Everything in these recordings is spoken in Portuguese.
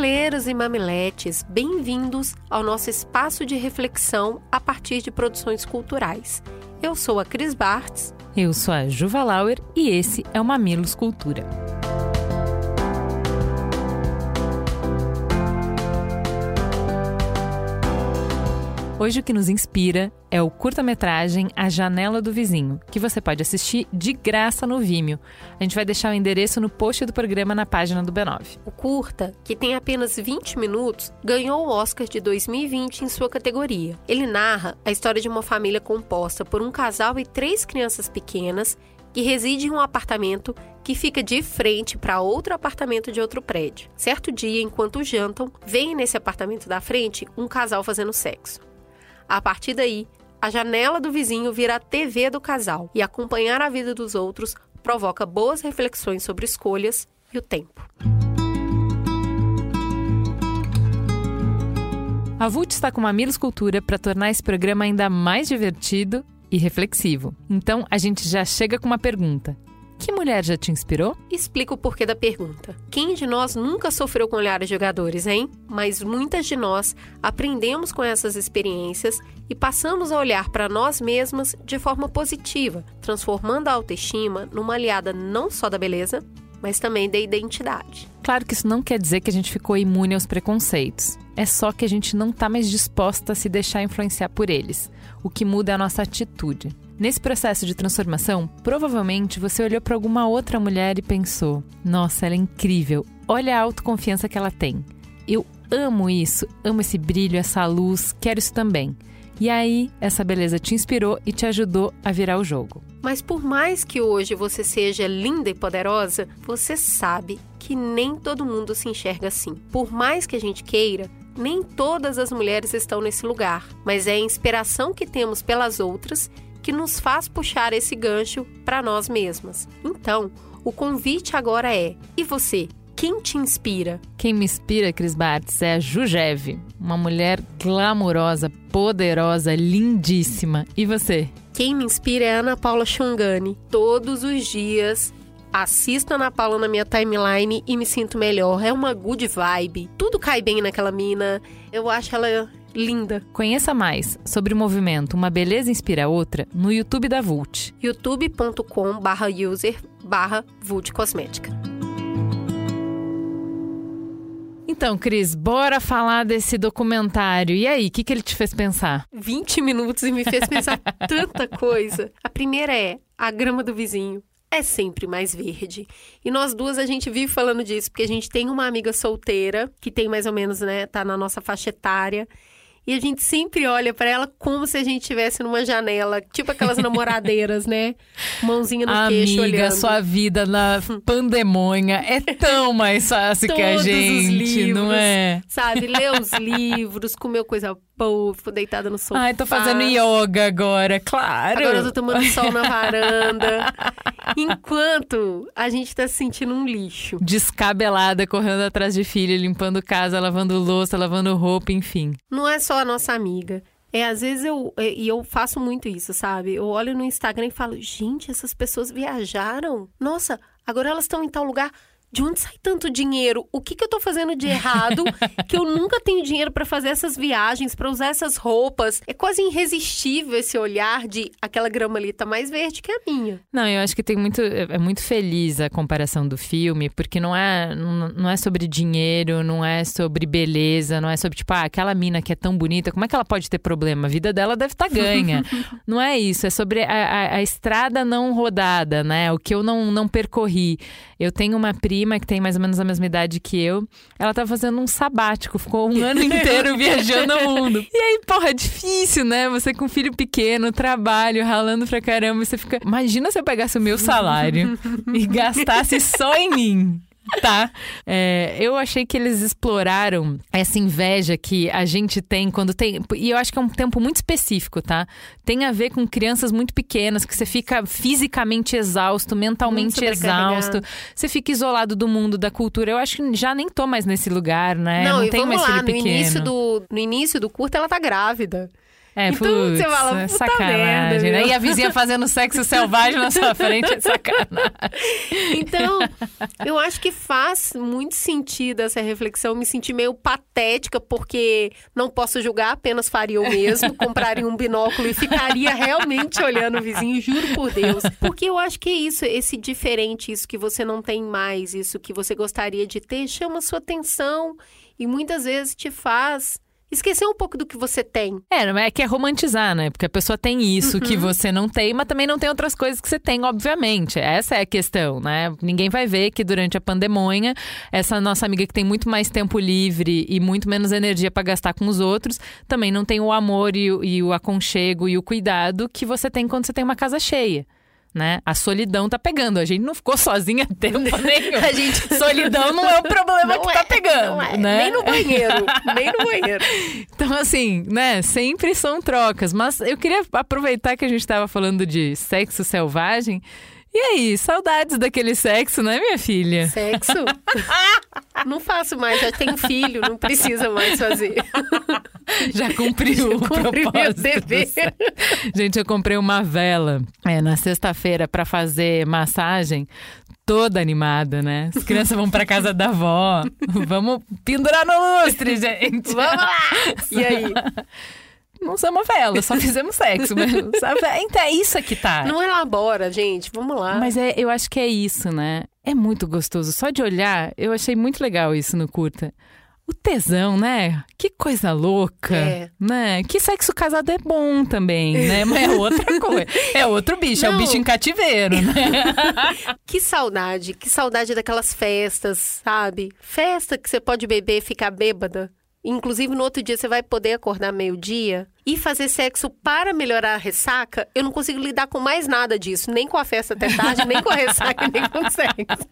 Mamileiros e mamiletes, bem-vindos ao nosso espaço de reflexão a partir de produções culturais. Eu sou a Cris Bartz. Eu sou a Juva Lauer e esse é o Mamilos Cultura. Hoje o que nos inspira é o curta-metragem A Janela do Vizinho, que você pode assistir de graça no Vimeo. A gente vai deixar o endereço no post do programa na página do B9. O curta, que tem apenas 20 minutos, ganhou o Oscar de 2020 em sua categoria. Ele narra a história de uma família composta por um casal e três crianças pequenas que reside em um apartamento que fica de frente para outro apartamento de outro prédio. Certo dia, enquanto jantam, vem nesse apartamento da frente um casal fazendo sexo. A partir daí, a janela do vizinho vira a TV do casal e acompanhar a vida dos outros provoca boas reflexões sobre escolhas e o tempo. A VUT está com Mamilos Cultura para tornar esse programa ainda mais divertido e reflexivo. Então, a gente já chega com uma pergunta. Que mulher já te inspirou? Explica o porquê da pergunta. Quem de nós nunca sofreu com olhares jogadores, hein? Mas muitas de nós aprendemos com essas experiências e passamos a olhar para nós mesmas de forma positiva, transformando a autoestima numa aliada não só da beleza, mas também da identidade. Claro que isso não quer dizer que a gente ficou imune aos preconceitos. É só que a gente não está mais disposta a se deixar influenciar por eles. O que muda é a nossa atitude. Nesse processo de transformação, provavelmente você olhou para alguma outra mulher e pensou: nossa, ela é incrível, olha a autoconfiança que ela tem. Eu amo isso, amo esse brilho, essa luz, quero isso também. E aí, essa beleza te inspirou e te ajudou a virar o jogo. Mas por mais que hoje você seja linda e poderosa, você sabe que nem todo mundo se enxerga assim. Por mais que a gente queira, nem todas as mulheres estão nesse lugar, mas é a inspiração que temos pelas outras que nos faz puxar esse gancho para nós mesmas. Então, o convite agora é: e você? Quem te inspira? Quem me inspira, Cris Bartz, é a Jujeve, uma mulher glamourosa, poderosa, lindíssima. E você? Quem me inspira é a Ana Paula Xungani. Todos os dias assisto a Ana Paula na minha timeline e me sinto melhor. É uma good vibe. Tudo cai bem naquela mina. Eu acho ela linda. Conheça mais sobre o movimento Uma Beleza Inspira Outra no YouTube da Vult. youtube.com Então, Cris, bora falar desse documentário. E aí, o que, que ele te fez pensar? 20 minutos e me fez pensar tanta coisa. A primeira é a grama do vizinho é sempre mais verde. E nós duas a gente vive falando disso, porque a gente tem uma amiga solteira que tem mais ou menos, né, tá na nossa faixa etária e a gente sempre olha para ela como se a gente estivesse numa janela, tipo aquelas namoradeiras, né? Mãozinha no Amiga, queixo olhando. sua vida na pandemônia é tão mais fácil que a gente, livros, não é? Sabe, ler os livros, comer coisa ficou deitada no sofá. Ai, tô fazendo yoga agora, claro. Agora eu tô tomando sol na varanda. Enquanto a gente tá se sentindo um lixo. Descabelada, correndo atrás de filho, limpando casa, lavando louça, lavando roupa, enfim. Não é só a nossa amiga. É, às vezes eu, é, e eu faço muito isso, sabe? Eu olho no Instagram e falo, gente, essas pessoas viajaram. Nossa, agora elas estão em tal lugar de onde sai tanto dinheiro? O que, que eu tô fazendo de errado? que eu nunca tenho dinheiro para fazer essas viagens, para usar essas roupas. É quase irresistível esse olhar de aquela grama ali tá mais verde que a minha. Não, eu acho que tem muito. É muito feliz a comparação do filme, porque não é, não, não é sobre dinheiro, não é sobre beleza, não é sobre, tipo, ah, aquela mina que é tão bonita, como é que ela pode ter problema? A vida dela deve estar tá ganha. não é isso, é sobre a, a, a, estrada não rodada, né? O que eu não, não percorri. Eu tenho uma prima prima, que tem mais ou menos a mesma idade que eu, ela tá fazendo um sabático, ficou um ano inteiro viajando o mundo. E aí, porra, é difícil, né? Você com filho pequeno, trabalho, ralando pra caramba, você fica. Imagina se eu pegasse o meu salário e gastasse só em mim. tá? É, eu achei que eles exploraram essa inveja que a gente tem quando tem. E eu acho que é um tempo muito específico, tá? Tem a ver com crianças muito pequenas, que você fica fisicamente exausto, mentalmente exausto, você fica isolado do mundo, da cultura. Eu acho que já nem tô mais nesse lugar, né? Não, Não tem mais lá, filho no pequeno. início, do, no início do curto ela tá grávida. É, Então putz, você fala, é puta sacanagem, merda, né? E a vizinha fazendo sexo selvagem na sua frente é sacanagem. Então, eu acho que faz muito sentido essa reflexão. Me senti meio patética, porque não posso julgar, apenas faria o mesmo. Compraria um binóculo e ficaria realmente olhando o vizinho, juro por Deus. Porque eu acho que é isso, esse diferente, isso que você não tem mais, isso que você gostaria de ter, chama sua atenção e muitas vezes te faz esquecer um pouco do que você tem. É, é que é romantizar, né? Porque a pessoa tem isso que Uhum. você não tem, mas também não tem outras coisas que você tem, obviamente. Essa é a questão, né? Ninguém vai ver que durante a pandemia, essa nossa amiga que tem muito mais tempo livre e muito menos energia pra gastar com os outros, também não tem o amor e o, e o aconchego e o cuidado que você tem quando você tem uma casa cheia. Né? A solidão tá pegando. A gente não ficou sozinha tempo nenhum. A gente- Solidão não é o problema Não que é, tá pegando. é. né? Nem no banheiro, nem no banheiro. Então, assim, né, sempre são trocas. Mas eu queria aproveitar que a gente estava falando de sexo selvagem. E aí, saudades daquele sexo, né, minha filha? Sexo? Não faço mais, já tenho filho, não precisa mais fazer. Já cumpriu o Cumpri meu propósito. Gente, eu comprei uma vela é, na sexta-feira para fazer massagem. Toda animada, né? As crianças vão para casa da avó. Vamos pendurar no lustre, gente. Vamos lá! E aí? Não usamos vela, só fizemos sexo. Mas, sabe? Então é isso que tá. Não elabora, gente. Vamos lá. Mas é, eu acho que é isso, né? É muito gostoso. Só de olhar, eu achei muito legal isso no curta. O tesão, né? Que coisa louca, É. né? Que sexo casado é bom também, né? Mas é outra coisa. É outro bicho, é o Não. bicho em cativeiro, né? Que saudade, que saudade daquelas festas, sabe? Festa que você pode beber e ficar bêbada. Inclusive, no outro dia você vai poder acordar meio-dia e fazer sexo para melhorar a ressaca. Eu não consigo lidar com mais nada disso. Nem com a festa até tarde, nem com a ressaca, nem com o sexo.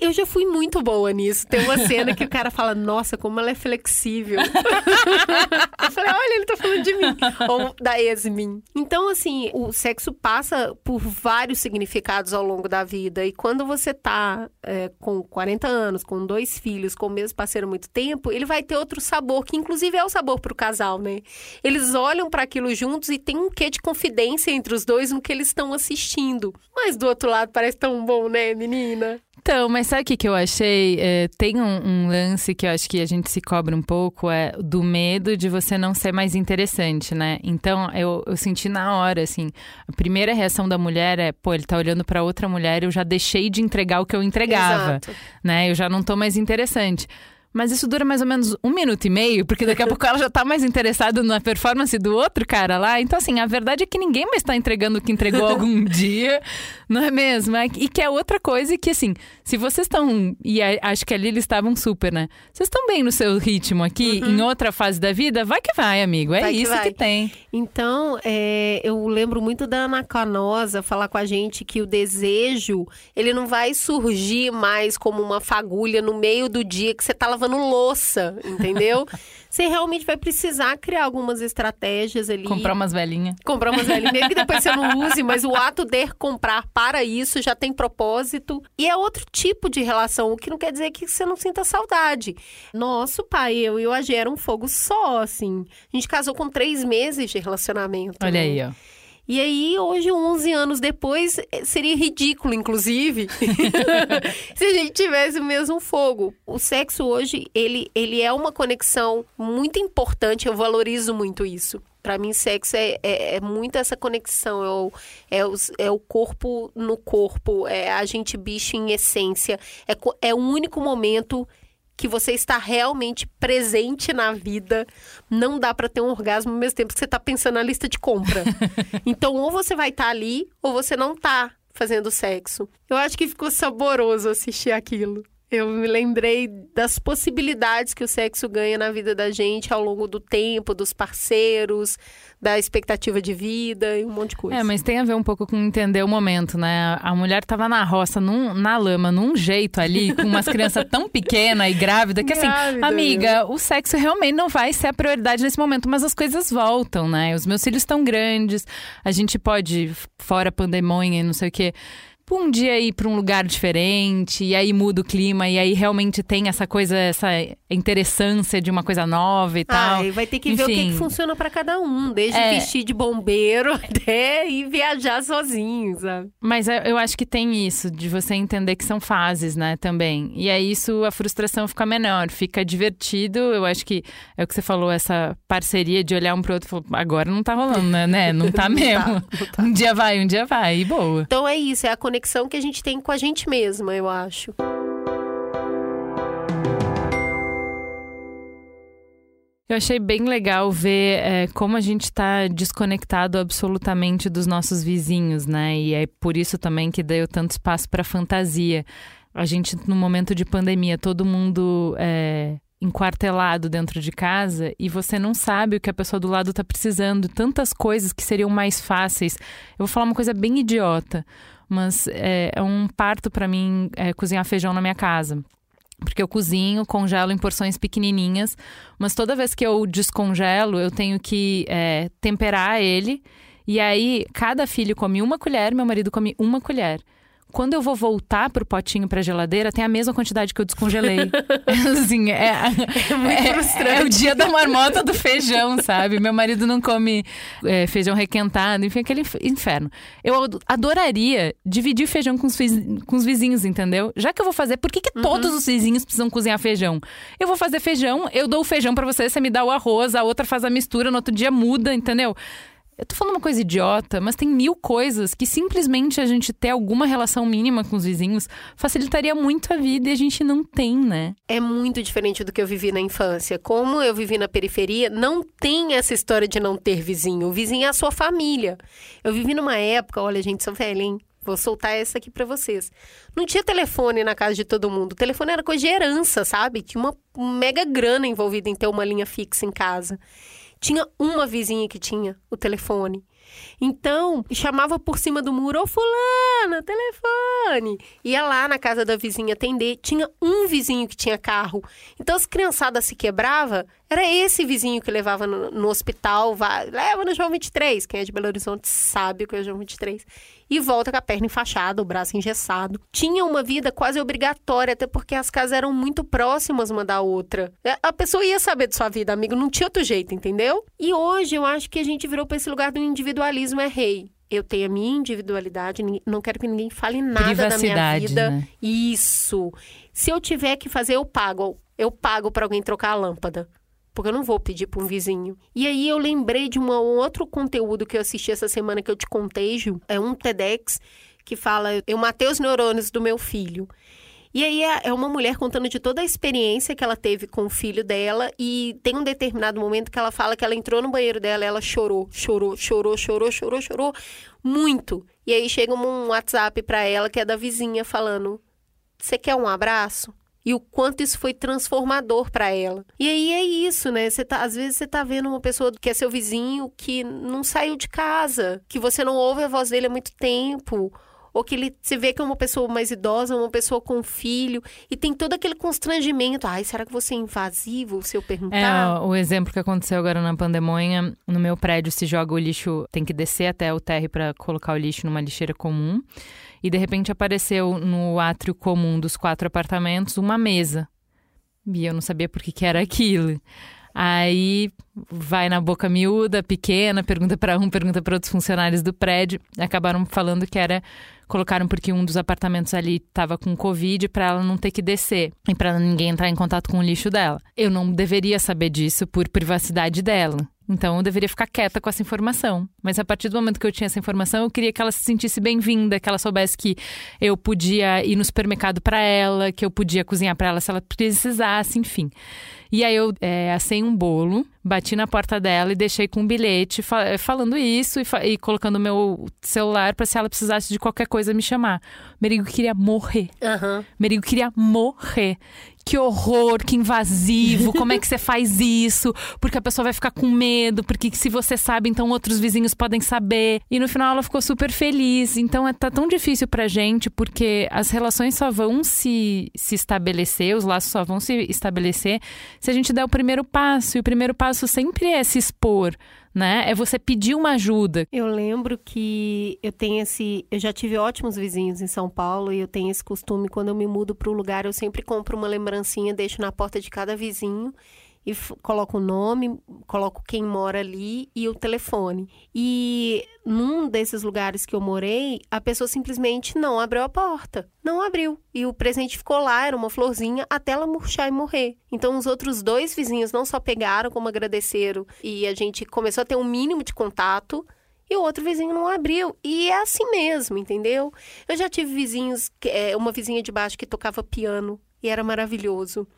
Eu já fui muito boa nisso. Tem uma cena que o cara fala, nossa, como ela é flexível. Eu falei, olha, ele tá falando de mim. Ou da Yasmin. Então, assim, o sexo passa por vários significados ao longo da vida. E quando você tá é, com 40 anos, com dois filhos, com o mesmo parceiro há muito tempo, ele vai ter outro sabor, que inclusive é o sabor pro casal, né? Eles olham para aquilo juntos e tem um quê de confidência entre os dois no que eles estão assistindo. Mas do outro lado parece tão bom, né, menina? Então, mas sabe o que, que eu achei? É, tem um, um lance que eu acho que a gente se cobra um pouco, é do medo de você não ser mais interessante, né? Então, eu, eu senti na hora, assim, a primeira reação da mulher é, pô, ele tá olhando pra outra mulher, eu já deixei de entregar o que eu entregava, Exato. né? Eu já não tô mais interessante. Mas isso dura mais ou menos um minuto e meio, porque daqui a pouco ela já tá mais interessada na performance do outro cara lá. Então, assim, a verdade é que ninguém mais tá entregando o que entregou algum dia, não é mesmo? É- E que é outra coisa que, assim, se vocês estão. E acho que ali eles estavam super, né? Vocês estão bem no seu ritmo aqui, em outra fase da vida? Vai que vai, amigo. É Vai que isso vai. que tem. Então, é, eu lembro muito da Ana Canosa falar com a gente que o desejo, ele não vai surgir mais como uma fagulha no meio do dia que você tá lavando louça, entendeu? você realmente vai precisar criar algumas estratégias ali. Comprar umas velhinhas. comprar umas velhinhas que depois você não use, mas o ato de comprar para isso já tem propósito. E é outro tipo de relação, o que não quer dizer que você não sinta saudade. Nosso pai, eu e o Agê era um fogo só, assim. A gente casou com três meses de relacionamento. Olha né? aí, ó. E aí, hoje, 11 anos depois, eh, seria ridículo, inclusive, se a gente tivesse o mesmo fogo. O sexo hoje, ele, ele é uma conexão muito importante, eu valorizo muito isso. Pra mim, sexo é, é, é muito essa conexão, é o, é, os- é o corpo no corpo, é a gente bicho em essência. É, é o único momento que você está realmente presente na vida. Não dá pra ter um orgasmo ao mesmo tempo que você tá pensando na lista de compra. então, ou você vai estar ali, ou você não tá fazendo sexo. Eu acho que ficou saboroso assistir aquilo. Eu me lembrei das possibilidades que o sexo ganha na vida da gente ao longo do tempo, dos parceiros, da expectativa de vida e um monte de coisa. É, mas tem a ver um pouco com entender o momento, né? A mulher tava na roça, num, na lama, num jeito ali, com umas crianças tão pequena e grávida, que assim, Grávida, amiga, o sexo realmente não vai ser a prioridade nesse momento, mas as coisas voltam, né? Os meus filhos estão grandes, a gente pode, fora a pandemia e não sei o quê um dia ir para um lugar diferente, e aí muda o clima, e aí realmente tem essa coisa, essa interessância de uma coisa nova e tal. E vai ter que ver o que, Enfim. que funciona pra cada um, desde É. vestir de bombeiro até ir viajar sozinho, sabe? Mas eu acho que tem isso, de você entender que são fases, né, também. E aí isso, a frustração fica menor, fica divertido. Eu acho que é o que você falou, essa parceria de olhar um pro outro e falar, agora não tá rolando, né? né? Não tá Não tá, mesmo. Um dia vai, um dia vai, e boa. Então é isso, é a conexão que a gente tem com a gente mesma, eu acho. Eu achei bem legal ver é, como a gente está desconectado absolutamente dos nossos vizinhos, né? E é por isso também que deu tanto espaço para fantasia. A gente, no momento de pandemia, todo mundo é, enquartelado dentro de casa e você não sabe o que a pessoa do lado está precisando. Tantas coisas que seriam mais fáceis. Eu vou falar uma coisa bem idiota, mas é, é um parto para mim é, cozinhar feijão na minha casa. Porque eu cozinho, congelo em porções pequenininhas, mas toda vez que eu descongelo, eu tenho que é, temperar ele. E aí, cada filho come uma colher, meu marido come uma colher. Quando eu vou voltar pro potinho pra geladeira, tem a mesma quantidade que eu descongelei. assim, é, é, muito é- frustrante. é o dia da marmota do feijão, sabe? Meu marido não come é, feijão requentado, enfim, aquele inf- inferno. Eu ad- adoraria dividir feijão com os, com os vizinhos, entendeu? Já que eu vou fazer, por que, que todos os vizinhos precisam cozinhar feijão? Eu vou fazer feijão, eu dou o feijão pra você, você me dá o arroz, a outra faz a mistura, no outro dia muda, entendeu? Eu tô falando uma coisa idiota, mas tem mil coisas que simplesmente a gente ter alguma relação mínima com os vizinhos facilitaria muito a vida e a gente não tem, né? É muito diferente do que eu vivi na infância. Como eu vivi na periferia, não tem essa história de não ter vizinho. O vizinho é a sua família. Eu vivi numa época, olha, gente, sou velha, hein? Vou soltar essa aqui pra vocês. Não tinha telefone na casa de todo mundo. O telefone era coisa de herança, sabe? Tinha uma mega grana envolvida em ter uma linha fixa em casa. Tinha uma vizinha que tinha o telefone. Então, chamava por cima do muro, ô fulana, telefone. Ia lá na casa da vizinha atender, tinha um vizinho que tinha carro. Então, as criançadas se quebrava, era esse vizinho que levava no, no hospital, vai, leva no João 23. Quem é de Belo Horizonte sabe o que é o João 23. E volta com a perna enfaixada, o braço engessado. Tinha uma vida quase obrigatória, até porque as casas eram muito próximas uma da outra. É, A pessoa ia saber de sua vida, amigo, não tinha outro jeito, entendeu? E hoje eu acho que a gente virou pra esse lugar do individualismo é rei. Eu tenho a minha individualidade, não quero que ninguém fale nada da minha vida. né? Isso. Se eu tiver que fazer, eu pago. Eu pago pra alguém trocar a lâmpada. Porque eu não vou pedir pra um vizinho. E aí eu lembrei de um outro conteúdo que eu assisti essa semana que eu te contei, Ju. É um TEDx que fala: Eu matei os neurônios do meu filho. E aí é é uma mulher contando de toda a experiência que ela teve com o filho dela e tem um determinado momento que ela fala que ela entrou no banheiro dela, e ela chorou, chorou, chorou, chorou, chorou, chorou muito. E aí chega um WhatsApp pra ela que é da vizinha falando: "Você quer um abraço?" E o quanto isso foi transformador pra ela. E aí é isso, né? Você tá, às vezes você tá vendo uma pessoa que é seu vizinho que não saiu de casa, que você não ouve a voz dele há muito tempo, ou que ele se vê que é uma pessoa mais idosa, uma pessoa com filho, e tem todo aquele constrangimento. Ai, será que você é invasivo se eu É, perguntar? o exemplo que aconteceu agora na pandemia, no meu prédio se joga o lixo, tem que descer até o térreo para colocar o lixo numa lixeira comum. E de repente apareceu no átrio comum dos quatro apartamentos uma mesa. E eu não sabia por que, que era aquilo. Aí vai na boca miúda, pequena, pergunta para um, pergunta para outros funcionários do prédio. Acabaram falando que era colocaram porque um dos apartamentos ali estava com covid para ela não ter que descer e para ninguém entrar em contato com o lixo dela. Eu não deveria saber disso por privacidade dela. Então eu deveria ficar quieta com essa informação. Mas a partir do momento que eu tinha essa informação, eu queria que ela se sentisse bem-vinda, que ela soubesse que eu podia ir no supermercado para ela, que eu podia cozinhar para ela se ela precisasse, enfim. E aí eu é, assei um bolo, bati na porta dela e deixei com um bilhete fa falando isso e, fa e colocando meu celular para se ela precisasse de qualquer coisa me chamar. Merigo queria morrer. Aham. Merigo queria morrer. Que horror, que invasivo, como é que você faz isso? Porque a pessoa vai ficar com medo, porque se você sabe, então outros vizinhos podem saber. E no final ela ficou super feliz. Então é, tá tão difícil pra gente, porque as relações só vão se, se estabelecer, os laços só vão se estabelecer se a gente der o primeiro passo. E o primeiro passo sempre é se expor né? É você pedir uma ajuda. Eu lembro que eu tenho esse. Eu já tive ótimos vizinhos em São Paulo e eu tenho esse costume, quando eu me mudo para o lugar, eu sempre compro uma lembrancinha, deixo na porta de cada vizinho e coloco o nome, coloco quem mora ali e o telefone. E num desses lugares que eu morei, a pessoa simplesmente não abriu a porta. Não abriu. E o presente ficou lá, era uma florzinha, até ela murchar e morrer. Então os outros dois vizinhos não só pegaram, como agradeceram. E a gente começou a ter um mínimo de contato e o outro vizinho não abriu. E é assim mesmo, entendeu? Eu já tive vizinhos, uma vizinha de baixo que tocava piano e era maravilhoso.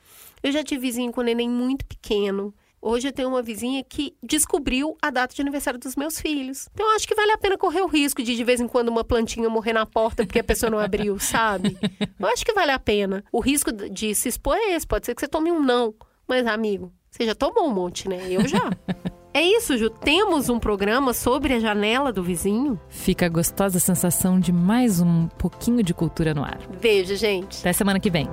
Eu já tive vizinho com neném muito pequeno. Hoje eu tenho uma vizinha que descobriu a data de aniversário dos meus filhos. Então eu acho que vale a pena correr o risco de de vez em quando uma plantinha morrer na porta porque a pessoa não abriu, sabe? Eu acho que vale a pena. O risco de se expor é esse. Pode ser que você tome um não. Mas, amigo, você já tomou um monte, né? Eu já. É isso, Ju. Temos um programa sobre a janela do vizinho. Fica a gostosa sensação de mais um pouquinho de cultura no ar. Beijo, gente. Até semana que vem.